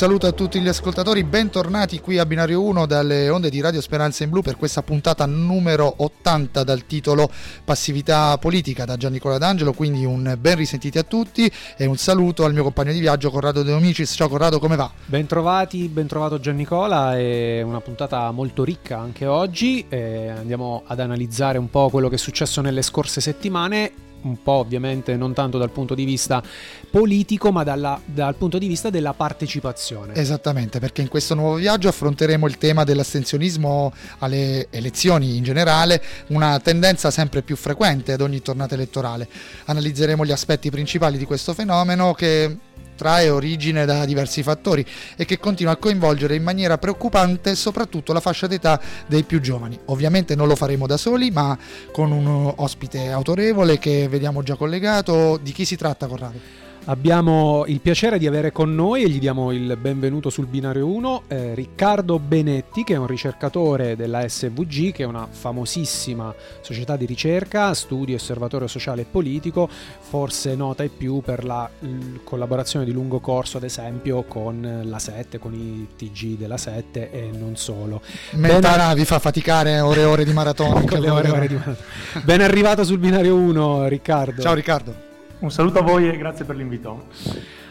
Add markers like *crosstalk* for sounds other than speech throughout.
saluto a tutti gli ascoltatori, bentornati qui a Binario 1 dalle onde di Radio Speranza in Blu per questa puntata numero 80 dal titolo Passività politica da Gian Nicola D'Angelo, quindi un ben risentiti a tutti e un saluto al mio compagno di viaggio Corrado De Omicis. Ciao Corrado, come va? Bentrovati, bentrovato Gian Nicola, è una puntata molto ricca anche oggi, eh, andiamo ad analizzare un po' quello che è successo nelle scorse settimane un po' ovviamente non tanto dal punto di vista politico, ma dalla, dal punto di vista della partecipazione. Esattamente, perché in questo nuovo viaggio affronteremo il tema dell'astensionismo alle elezioni in generale, una tendenza sempre più frequente ad ogni tornata elettorale. Analizzeremo gli aspetti principali di questo fenomeno che trae origine da diversi fattori e che continua a coinvolgere in maniera preoccupante soprattutto la fascia d'età dei più giovani. Ovviamente non lo faremo da soli, ma con un ospite autorevole che vediamo già collegato. Di chi si tratta, Corrado? Abbiamo il piacere di avere con noi e gli diamo il benvenuto sul binario 1 eh, Riccardo Benetti che è un ricercatore della SVG che è una famosissima società di ricerca, studio, osservatorio sociale e politico, forse nota e più per la l- collaborazione di lungo corso ad esempio con la 7, con i TG della 7 e non solo. Mentana ben... vi fa faticare ore e ore di maratona. *laughs* ore e ore di maratona. Ben arrivato sul binario 1 Riccardo. Ciao Riccardo. Un saluto a voi e grazie per l'invito.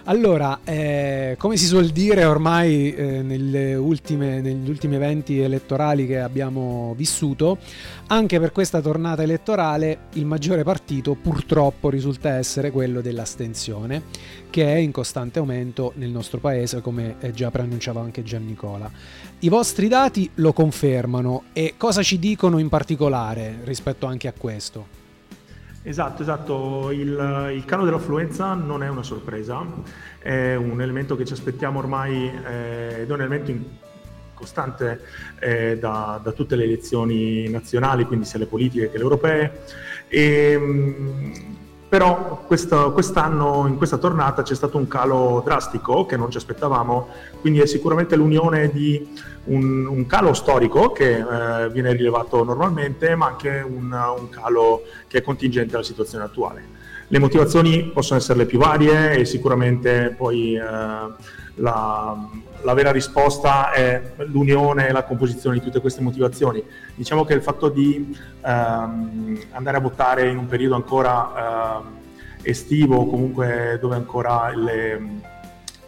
Allora, eh, come si suol dire ormai eh, ultime, negli ultimi eventi elettorali che abbiamo vissuto, anche per questa tornata elettorale il maggiore partito purtroppo risulta essere quello dell'astensione, che è in costante aumento nel nostro paese, come già preannunciava anche Gian Nicola. I vostri dati lo confermano e cosa ci dicono in particolare rispetto anche a questo? Esatto, esatto. Il, il, calo dell'affluenza non è una sorpresa, è un elemento che ci aspettiamo ormai eh, ed è un elemento in, costante eh, da, da, tutte le elezioni nazionali, quindi sia le politiche che le europee. E, mh, però questa, quest'anno, in questa tornata, c'è stato un calo drastico che non ci aspettavamo, quindi è sicuramente l'unione di un, un calo storico che eh, viene rilevato normalmente, ma anche un, un calo che è contingente alla situazione attuale. Le motivazioni possono essere le più varie e sicuramente poi eh, la, la, vera risposta è l'unione e la composizione di tutte queste motivazioni. Diciamo che il fatto di ehm, andare a votare in un periodo ancora eh, estivo, comunque dove ancora le,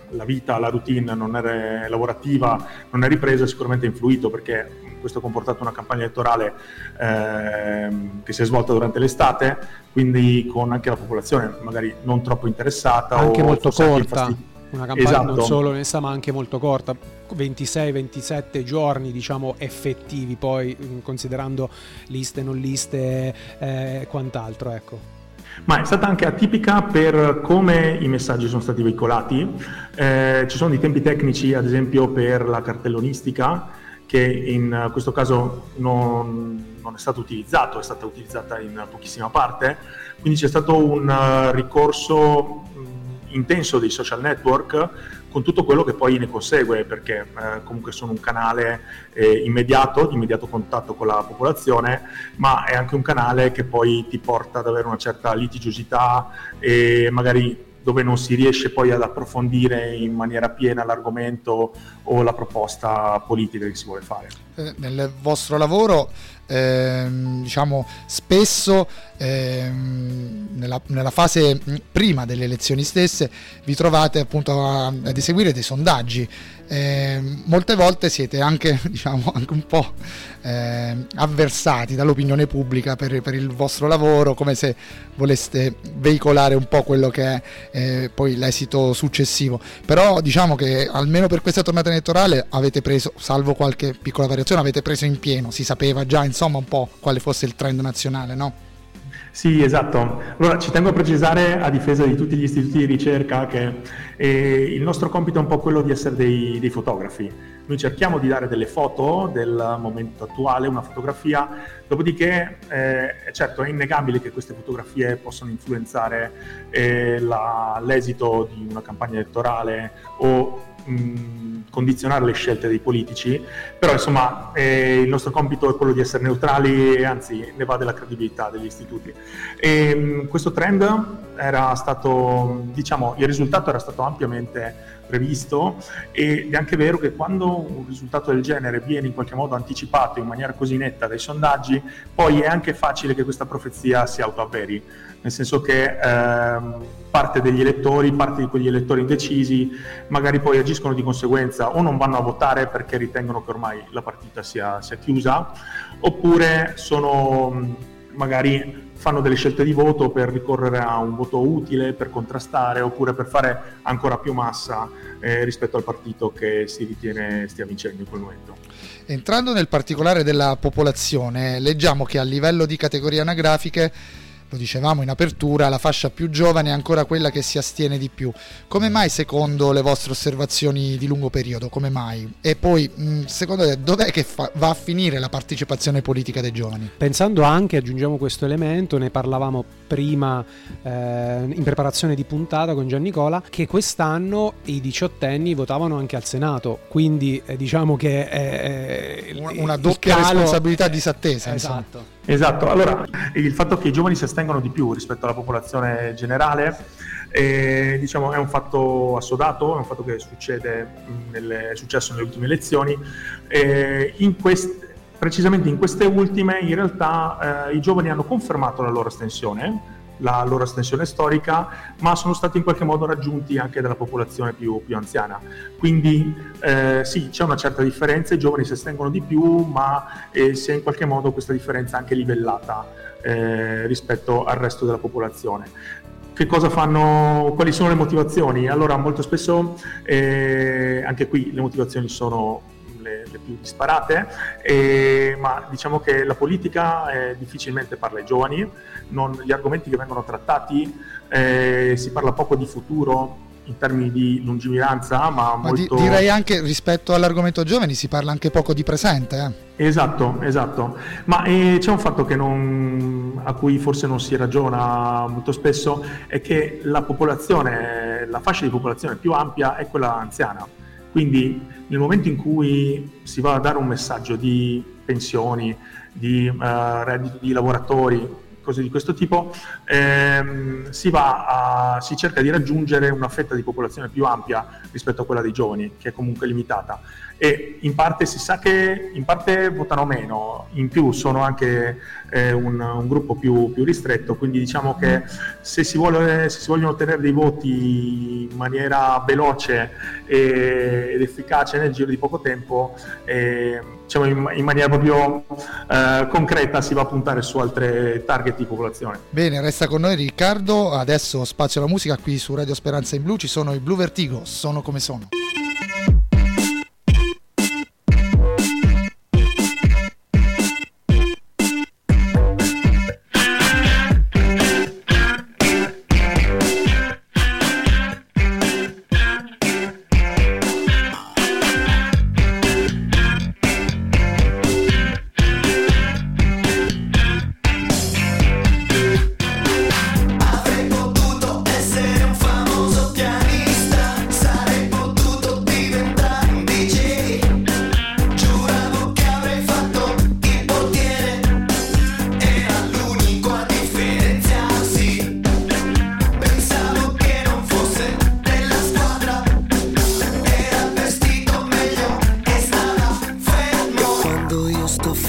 la vita, la routine non è lavorativa non è ripresa, sicuramente ha influito perché questo ha comportato una campagna elettorale ehm, che si è svolta durante l'estate, quindi con anche la popolazione magari non troppo interessata. Anche molto corta. Una campagna esatto. non solo onesta ma anche molto corta, 26-27 giorni diciamo effettivi poi considerando liste, non liste e eh, quant'altro. Ecco. Ma è stata anche atipica per come i messaggi sono stati veicolati. Eh, ci sono dei tempi tecnici, ad esempio per la cartellonistica, che in questo caso non, non, è stato utilizzato, è stata utilizzata in pochissima parte, quindi c'è stato un uh, ricorso intenso dei social network con tutto quello che poi ne consegue, perché eh, comunque sono un canale eh, immediato, di immediato contatto con la popolazione, ma è anche un canale che poi ti porta ad avere una certa litigiosità e magari dove non si riesce poi ad approfondire in maniera piena l'argomento o la proposta politica che si vuole fare. Eh, nel vostro lavoro, ehm, diciamo, spesso ehm, nella, nella, fase prima delle elezioni stesse vi trovate appunto a, ad eseguire dei sondaggi eh, molte volte siete anche, *laughs* diciamo, anche un po' eh, avversati dall'opinione pubblica per, per, il vostro lavoro, come se voleste veicolare un po' quello che è eh, poi l'esito successivo. Però diciamo che almeno per questa tornata elettorale avete preso, salvo qualche piccola variazione, avete preso in pieno, si sapeva già insomma un po' quale fosse il trend nazionale, no? Sì, esatto. Allora ci tengo a precisare a difesa di tutti gli istituti di ricerca che eh, il nostro compito è un po' quello di essere dei, dei, fotografi. Noi cerchiamo di dare delle foto del momento attuale, una fotografia, dopodiché eh, certo è innegabile che queste fotografie possano influenzare eh, la, l'esito di una campagna elettorale o condizionare le scelte dei politici, però insomma eh, il nostro compito è quello di essere neutrali e anzi ne va della credibilità degli istituti. E, mh, questo trend era stato, diciamo, il risultato era stato ampiamente previsto ed è anche vero che quando un risultato del genere viene in qualche modo anticipato in maniera così netta dai sondaggi, poi è anche facile che questa profezia si autoavveri, nel senso che ehm, parte degli elettori, parte di quegli elettori indecisi, magari poi agiscono di conseguenza o non vanno a votare perché ritengono che ormai la partita sia, sia chiusa, oppure sono magari fanno delle scelte di voto per ricorrere a un voto utile, per contrastare oppure per fare ancora più massa eh, rispetto al partito che si ritiene stia vincendo in quel momento. Entrando nel particolare della popolazione, leggiamo che a livello di categorie anagrafiche lo dicevamo in apertura, la fascia più giovane è ancora quella che si astiene di più. Come mai secondo le vostre osservazioni di lungo periodo? Come mai? E poi mm, secondo te dov'è che fa- va a finire la partecipazione politica dei giovani? Pensando anche, aggiungiamo questo elemento, ne parlavamo prima eh, in preparazione di puntata con Giannicola, che quest'anno i diciottenni votavano anche al Senato, quindi eh, diciamo che è eh, una doppia calo... responsabilità disattesa. Esatto. Insomma. Esatto, allora il fatto che i giovani si astengono di più rispetto alla popolazione generale eh, diciamo, è un fatto assodato, è un fatto che succede nelle, è successo nelle ultime elezioni. In quest, precisamente in queste ultime in realtà eh, i giovani hanno confermato la loro estensione la loro estensione storica, ma sono stati in qualche modo raggiunti anche dalla popolazione più, più anziana. Quindi eh, sì, c'è una certa differenza, i giovani si estengono di più, ma eh, si è in qualche modo questa differenza anche livellata eh, rispetto al resto della popolazione. Che cosa fanno? Quali sono le motivazioni? Allora, molto spesso eh, anche qui le motivazioni sono le, le più disparate, eh, ma diciamo che la politica eh, difficilmente parla ai giovani, non, gli argomenti che vengono trattati eh, si parla poco di futuro in termini di lungimiranza, ma, ma molto... di, direi anche rispetto all'argomento giovani si parla anche poco di presente. Eh. Esatto, esatto. Ma eh, c'è un fatto non, a cui forse non si ragiona molto spesso, è che la popolazione, la fascia di popolazione più ampia è quella anziana. Quindi nel momento in cui si va a dare un messaggio di pensioni, di uh, reddito di lavoratori, cose di questo tipo, ehm, si, a, si, cerca di raggiungere una fetta di popolazione più ampia rispetto a quella dei giovani, che è comunque limitata. E in parte si sa che in parte votano meno, in più sono anche eh, un, un, gruppo più, più, ristretto, quindi diciamo che se si, vuole, se si, vogliono ottenere dei voti in maniera veloce e, ed efficace nel giro di poco tempo, eh, diciamo in, in, maniera proprio eh, concreta si va a puntare su altre target di popolazione. Bene, resta con noi Riccardo, adesso spazio alla musica qui su Radio Speranza in Blu, ci sono i Blue Vertigo, sono come sono.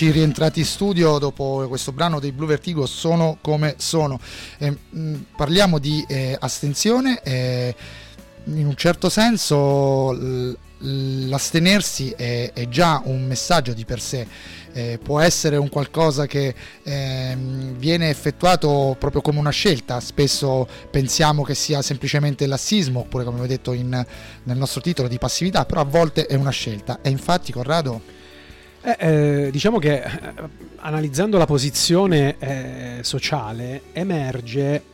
Eccoci rientrati in studio dopo questo brano dei Blue Vertigo, sono come sono. Eh, mh, parliamo di eh, astensione, eh, in un certo senso l'astenersi è, è, già un messaggio di per sé. Eh, può essere un qualcosa che eh, viene effettuato proprio come una scelta, spesso pensiamo che sia semplicemente lassismo, oppure come avete detto in, nel nostro titolo di passività, però a volte è una scelta. E infatti, Corrado... Eh, eh, diciamo che eh, analizzando la posizione eh, sociale emerge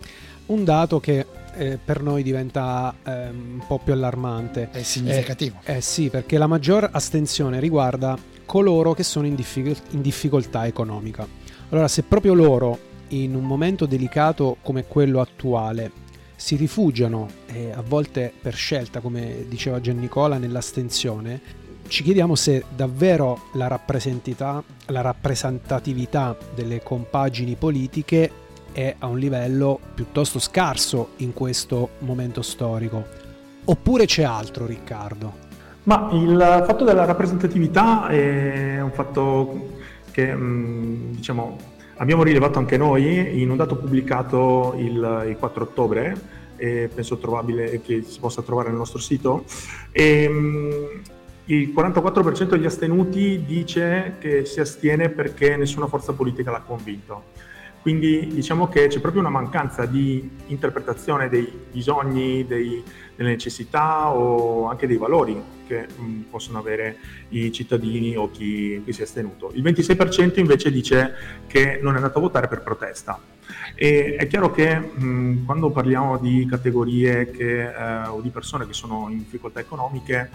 un dato che eh, per noi diventa ehm, un po' più allarmante. È significativo. Eh, sì, perché la maggior astensione riguarda coloro che sono in, diffic- in difficoltà economica. Allora, se proprio loro, in un momento delicato come quello attuale, si rifugiano, eh, a volte per scelta, come diceva Gian Nicola, nell'astensione, ci chiediamo se davvero la, la rappresentatività delle compagini politiche è a un livello piuttosto scarso in questo momento storico. Oppure c'è altro, Riccardo? Ma il fatto della rappresentatività è un fatto che mm, diciamo, abbiamo rilevato anche noi in un dato pubblicato il, il 4 ottobre, penso trovabile che si possa trovare nel nostro sito. E, mm, il 44% degli astenuti dice che si astiene perché nessuna forza politica l'ha convinto. Quindi diciamo che c'è proprio una mancanza di interpretazione dei bisogni, dei, delle necessità o anche dei valori che mh, mm, possono avere i cittadini o chi, chi si è astenuto. Il 26% invece dice che non è andato a votare per protesta. E è chiaro che mh, mm, quando parliamo di categorie che, eh, o di persone che sono in difficoltà economiche,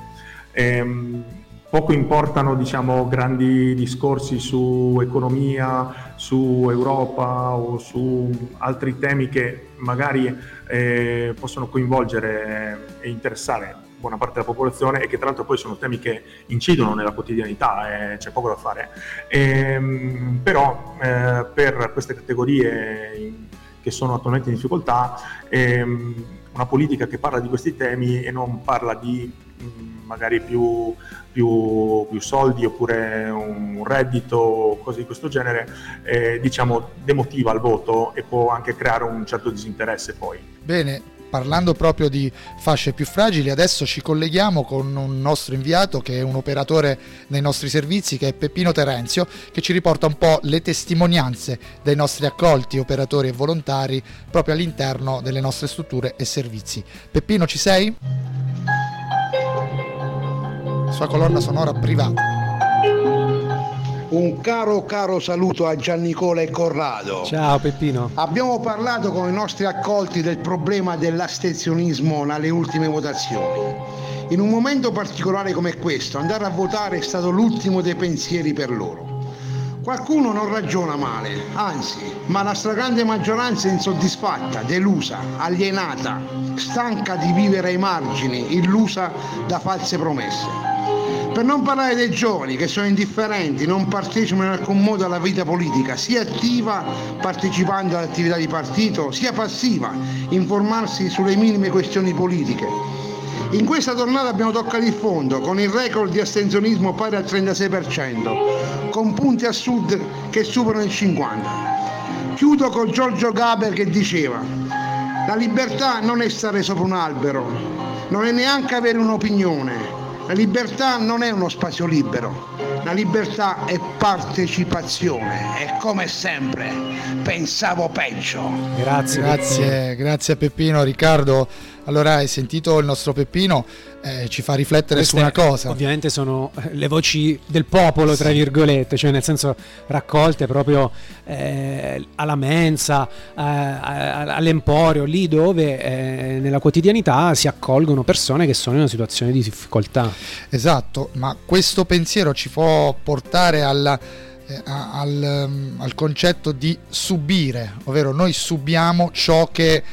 ehm, poco importano diciamo, grandi discorsi su economia, su Europa o su altri temi che magari eh, possono coinvolgere e interessare buona parte della popolazione e che tra l'altro poi sono temi che incidono nella quotidianità, eh, c'è poco da fare. E, ehm, però eh, per queste categorie che sono attualmente in difficoltà, ehm, una politica che parla di questi temi e non parla di mh, magari più più, più soldi oppure un reddito, cose di questo genere, eh, diciamo demotiva il voto e può anche creare un certo disinteresse poi. Bene, parlando proprio di fasce più fragili, adesso ci colleghiamo con un nostro inviato che è un operatore nei nostri servizi, che è Peppino Terenzio, che ci riporta un po' le testimonianze dei nostri accolti, operatori e volontari proprio all'interno delle nostre strutture e servizi. Peppino, ci sei? Sua colonna sonora privata. Un caro caro saluto a Giannicola e Corrado. Ciao Peppino. Abbiamo parlato con i nostri accolti del problema dell'astensionismo nelle ultime votazioni. In un momento particolare come questo, andare a votare è stato l'ultimo dei pensieri per loro. Qualcuno non ragiona male, anzi, ma la stragrande maggioranza è insoddisfatta, delusa, alienata, stanca di vivere ai margini, illusa da false promesse. Per non parlare dei giovani che sono indifferenti, non partecipano in alcun modo alla vita politica, sia attiva partecipando all'attività di partito, sia passiva, informarsi sulle minime questioni politiche. In questa tornata abbiamo toccato il fondo con il record di astensionismo pari al 36%, con punti a sud che superano il 50%. Chiudo con Giorgio Gaber che diceva la libertà non è stare sopra un albero, non è neanche avere un'opinione, la libertà non è uno spazio libero, la libertà è partecipazione e come sempre pensavo peggio. Grazie, grazie, grazie Peppino. Riccardo, allora hai sentito il nostro Peppino, eh, ci fa riflettere Queste, su una cosa. Ovviamente sono eh, le voci del popolo, tra virgolette, cioè nel senso raccolte proprio eh, alla mensa, eh, all'emporio, lì dove eh, nella quotidianità si accolgono persone che sono in una situazione di difficoltà. Esatto, ma questo pensiero ci può portare alla eh, al, um, al, concetto di subire, ovvero noi subiamo ciò che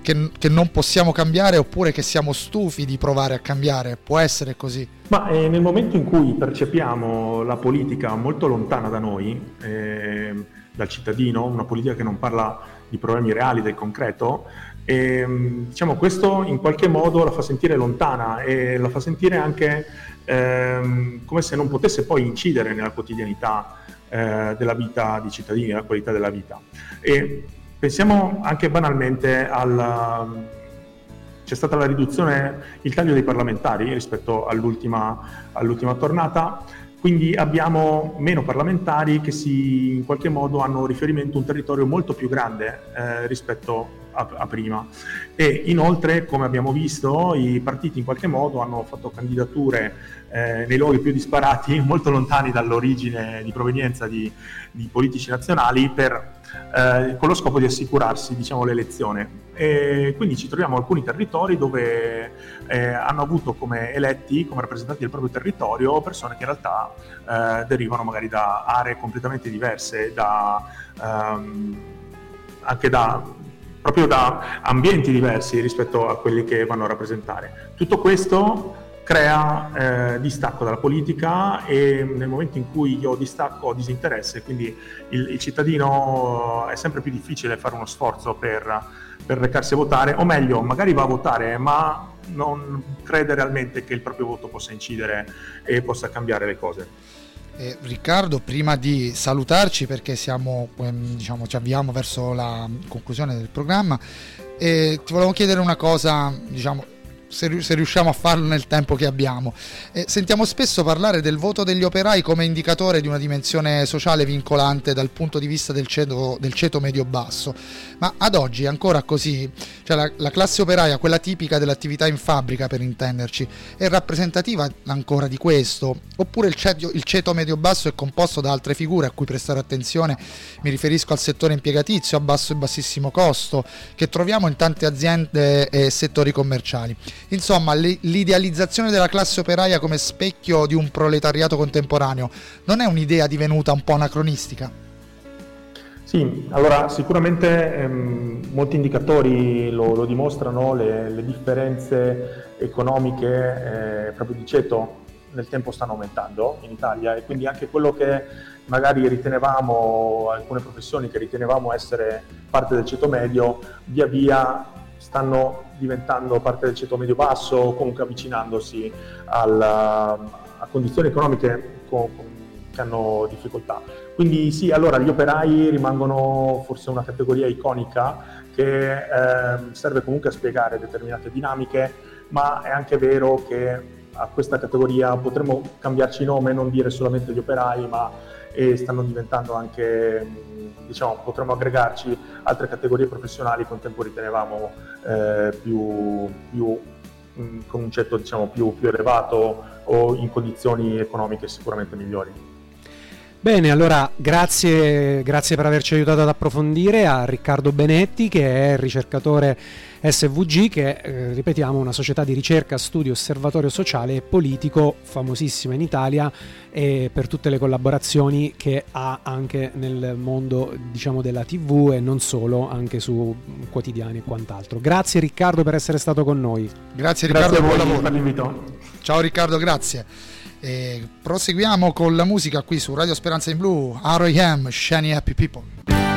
che, che, non possiamo cambiare oppure che siamo stufi di provare a cambiare. Può essere così? Ma eh, nel momento in cui percepiamo la politica molto lontana da noi, eh, dal cittadino, una politica che non parla di problemi reali, del concreto, eh, diciamo questo in qualche modo la fa sentire lontana e la fa sentire anche ehm, come se non potesse poi incidere nella quotidianità eh, della vita di cittadini, della qualità della vita. E pensiamo anche banalmente al c'è stata la riduzione, il taglio dei parlamentari rispetto all'ultima, all'ultima tornata, quindi abbiamo meno parlamentari che si, in qualche modo hanno riferimento a un territorio molto più grande eh, rispetto a, a, prima. E inoltre, come abbiamo visto, i partiti in qualche modo hanno fatto candidature eh, nei luoghi più disparati, *laughs* molto lontani dall'origine di provenienza di, di politici nazionali, per, eh, con lo scopo di assicurarsi diciamo, l'elezione. E quindi ci troviamo alcuni territori dove eh, hanno avuto come eletti, come rappresentanti del proprio territorio, persone che in realtà eh, derivano magari da aree completamente diverse, da, ehm, anche da proprio da ambienti diversi rispetto a quelli che vanno a rappresentare. Tutto questo crea eh, distacco dalla politica e nel momento in cui io distacco ho disinteresse, quindi il, il cittadino è sempre più difficile fare uno sforzo per, per, recarsi a votare, o meglio, magari va a votare, ma non crede realmente che il proprio voto possa incidere e possa cambiare le cose. Eh, Riccardo, prima di salutarci perché siamo, ehm, diciamo, ci avviamo verso la conclusione del programma, eh, ti volevo chiedere una cosa, diciamo, se, se riusciamo a farlo nel tempo che abbiamo. Eh, sentiamo spesso parlare del voto degli operai come indicatore di una dimensione sociale vincolante dal punto di vista del ceto, del ceto medio-basso, ma ad oggi è ancora così? Cioè la, la classe operaia, quella tipica dell'attività in fabbrica per intenderci, è rappresentativa ancora di questo? Oppure il ceto, il ceto medio-basso è composto da altre figure a cui prestare attenzione? Mi riferisco al settore impiegatizio a basso e bassissimo costo, che troviamo in tante aziende e settori commerciali. Insomma, l'idealizzazione della classe operaia come specchio di un proletariato contemporaneo non è un'idea divenuta un po' anacronistica? Sì, allora sicuramente ehm, molti indicatori lo, lo dimostrano, le, le, differenze economiche eh, proprio di ceto nel tempo stanno aumentando in Italia e quindi anche quello che magari ritenevamo, alcune professioni che ritenevamo essere parte del ceto medio, via via stanno diventando parte del ceto medio-basso o comunque avvicinandosi alla, a condizioni economiche con, con, che hanno difficoltà. Quindi sì, allora gli operai rimangono forse una categoria iconica che eh, serve comunque a spiegare determinate dinamiche, ma è anche vero che a questa categoria potremmo cambiarci nome, non dire solamente gli operai, ma e stanno diventando anche, diciamo, potremmo aggregarci altre categorie professionali che un tempo ritenevamo eh, più, più un ceto diciamo, più, più elevato o in condizioni economiche sicuramente migliori. Bene, allora grazie, grazie, per averci aiutato ad approfondire a Riccardo Benetti che è ricercatore SVG che eh, ripetiamo una società di ricerca, studio, osservatorio sociale e politico famosissima in Italia e per tutte le collaborazioni che ha anche nel mondo diciamo della TV e non solo, anche su quotidiani e quant'altro. Grazie Riccardo per essere stato con noi. Grazie Riccardo, grazie buon lavoro per l'invito. Ciao Riccardo, grazie. E proseguiamo con la musica qui su Radio Speranza in Blu, R.I.M. Shiny Happy People.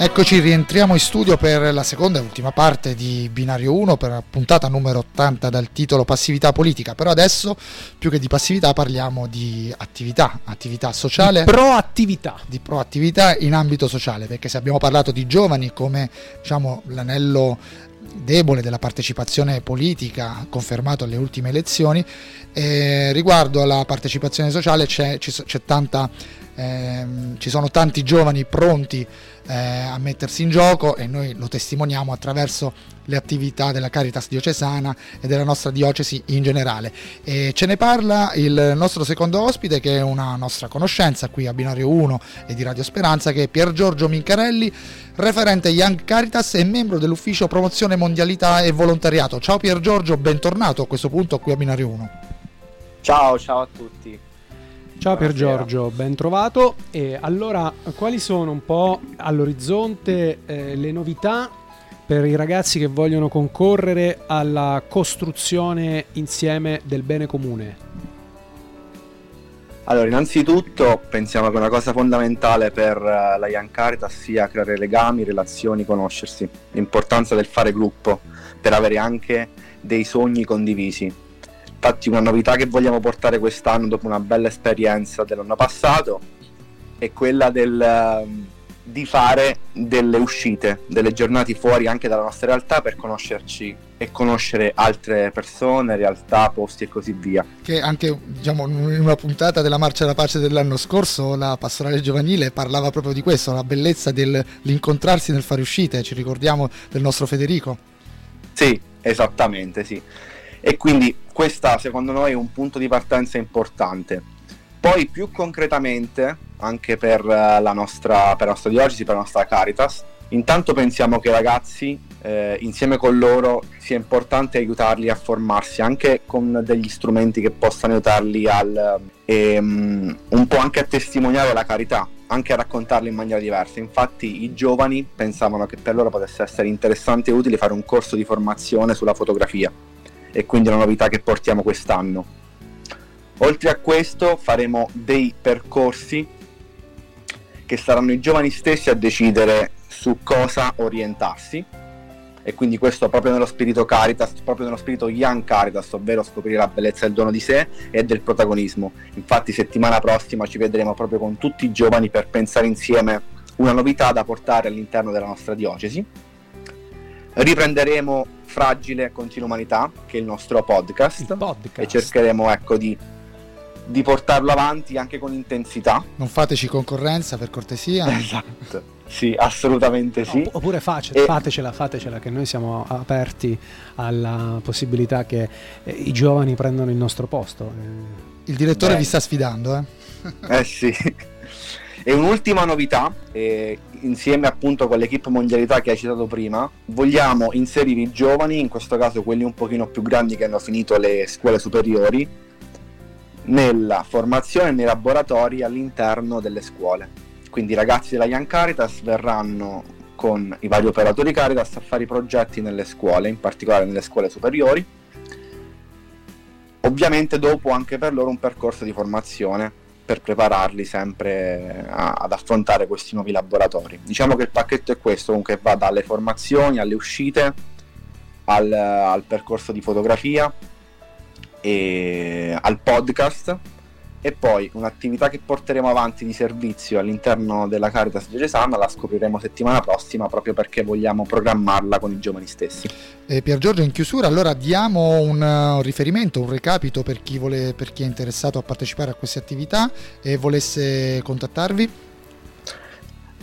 Eccoci, rientriamo in studio per la seconda e ultima parte di Binario 1 per la puntata numero 80 dal titolo Passività politica, però adesso più che di passività parliamo di attività, attività sociale. Di proattività. Di proattività in ambito sociale, perché se abbiamo parlato di giovani come diciamo, l'anello debole della partecipazione politica confermato alle ultime elezioni, eh, riguardo alla partecipazione sociale c'è, c'è tanta ehm, ci sono tanti giovani pronti eh, a mettersi in gioco e noi lo testimoniamo attraverso le attività della Caritas diocesana e della nostra diocesi in generale. E ce ne parla il nostro secondo ospite che è una nostra conoscenza qui a Binario 1 e di Radio Speranza che è Pier Giorgio Mincarelli, referente Young Caritas e membro dell'ufficio promozione mondialità e volontariato. Ciao Pier Giorgio, bentornato a questo punto qui a Binario 1. Ciao, ciao a tutti. Ciao Pier Giorgio, ben trovato. E allora, quali sono un po' all'orizzonte eh, le novità per i ragazzi che vogliono concorrere alla costruzione insieme del bene comune? Allora, innanzitutto pensiamo che una cosa fondamentale per eh, la Young Caritas sia creare legami, relazioni, conoscersi, l'importanza del fare gruppo per avere anche dei sogni condivisi Infatti una novità che vogliamo portare quest'anno dopo una bella esperienza dell'anno passato è quella del, ehm, di fare delle uscite, delle giornate fuori anche dalla nostra realtà per conoscerci e conoscere altre persone, realtà, posti e così via. Che anche diciamo, in una puntata della Marcia della Pace dell'anno scorso la pastorale giovanile parlava proprio di questo, la bellezza dell'incontrarsi nel fare uscite, ci ricordiamo del nostro Federico. Sì, esattamente, sì e quindi questa secondo noi è un punto di partenza importante. Poi più concretamente, anche per eh, la nostra, per la nostra diocesi, per la nostra Caritas, intanto pensiamo che i ragazzi eh, insieme con loro sia importante aiutarli a formarsi anche con degli strumenti che possano aiutarli al, ehm, un po' anche a testimoniare la carità, anche a raccontarli in maniera diversa. Infatti i giovani pensavano che per loro potesse essere interessante e utile fare un corso di formazione sulla fotografia e quindi una novità che portiamo quest'anno. Oltre a questo faremo dei percorsi che saranno i giovani stessi a decidere su cosa orientarsi e quindi questo proprio nello spirito Caritas, proprio nello spirito Young Caritas, ovvero scoprire la bellezza del dono di sé e del protagonismo. Infatti settimana prossima ci vedremo proprio con tutti i giovani per pensare insieme una novità da portare all'interno della nostra diocesi. Riprenderemo Fragile Continua Umanità, che è il nostro podcast, il podcast. e cercheremo ecco, di, di, portarlo avanti anche con intensità. Non fateci concorrenza per cortesia. *laughs* Esatto, sì, assolutamente sì. No, oppure face, e... fatecela, fatecela, che noi siamo aperti alla possibilità che eh, i giovani prendano il nostro posto. Il direttore Beh. vi sta sfidando, eh? eh sì. E un'ultima novità, eh, insieme appunto con l'equipe mondialità che hai citato prima, vogliamo inserire i giovani, in questo caso quelli un pochino più grandi che hanno finito le scuole superiori, nella formazione nei laboratori all'interno delle scuole. Quindi i ragazzi della Young Caritas verranno con i vari operatori Caritas a fare i progetti nelle scuole, in particolare nelle scuole superiori. Ovviamente dopo anche per loro un percorso di formazione per prepararli sempre a, ad affrontare questi nuovi laboratori. Diciamo che il pacchetto è questo, comunque va dalle formazioni alle uscite, al, al percorso di fotografia e al podcast e poi un'attività che porteremo avanti di servizio all'interno della Caritas Diocesana la scopriremo settimana prossima proprio perché vogliamo programmarla con i giovani stessi. E Pier Giorgio in chiusura allora diamo un, un riferimento, un recapito per chi, vuole, per chi è interessato a partecipare a queste attività e volesse contattarvi.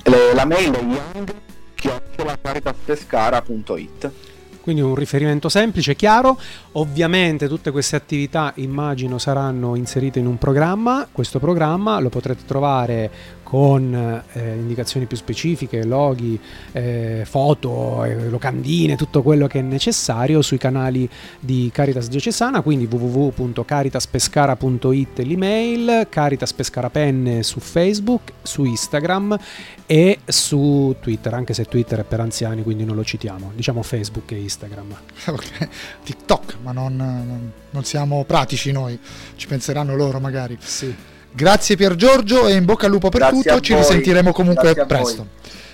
Le, la mail è young.caritaspescara.it quindi un riferimento semplice, chiaro. Ovviamente tutte queste attività immagino saranno inserite in un programma. Questo programma lo potrete trovare con eh, indicazioni più specifiche, loghi, eh, foto, eh, locandine, tutto quello che è necessario sui canali di Caritas Diocesana, quindi www.caritaspescara.it l'email, Caritas Pescara Penne su Facebook, su Instagram e su Twitter, anche se Twitter è per anziani, quindi non lo citiamo, diciamo Facebook e Instagram. *laughs* Okay. TikTok, ma non, non, non siamo pratici noi, ci penseranno loro magari. Sì. Grazie Pier Giorgio e in bocca al lupo per Grazie tutto, ci voi. risentiremo comunque Grazie presto.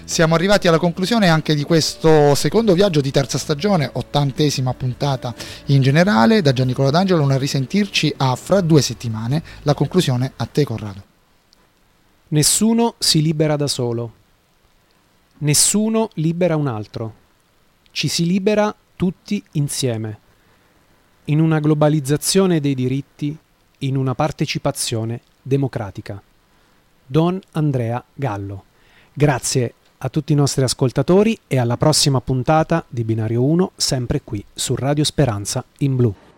Siamo arrivati alla conclusione anche di questo secondo viaggio di terza stagione, ottantesima puntata in generale. Da Giannicola D'Angelo, un risentirci a fra due settimane. La conclusione a te, Corrado. Nessuno si libera da solo. Nessuno libera un altro. Ci si libera tutti insieme. In una globalizzazione dei diritti, in una partecipazione democratica. Don Andrea Gallo. Grazie a tutti i nostri ascoltatori e alla prossima puntata di Binario 1, sempre qui su Radio Speranza in Blu.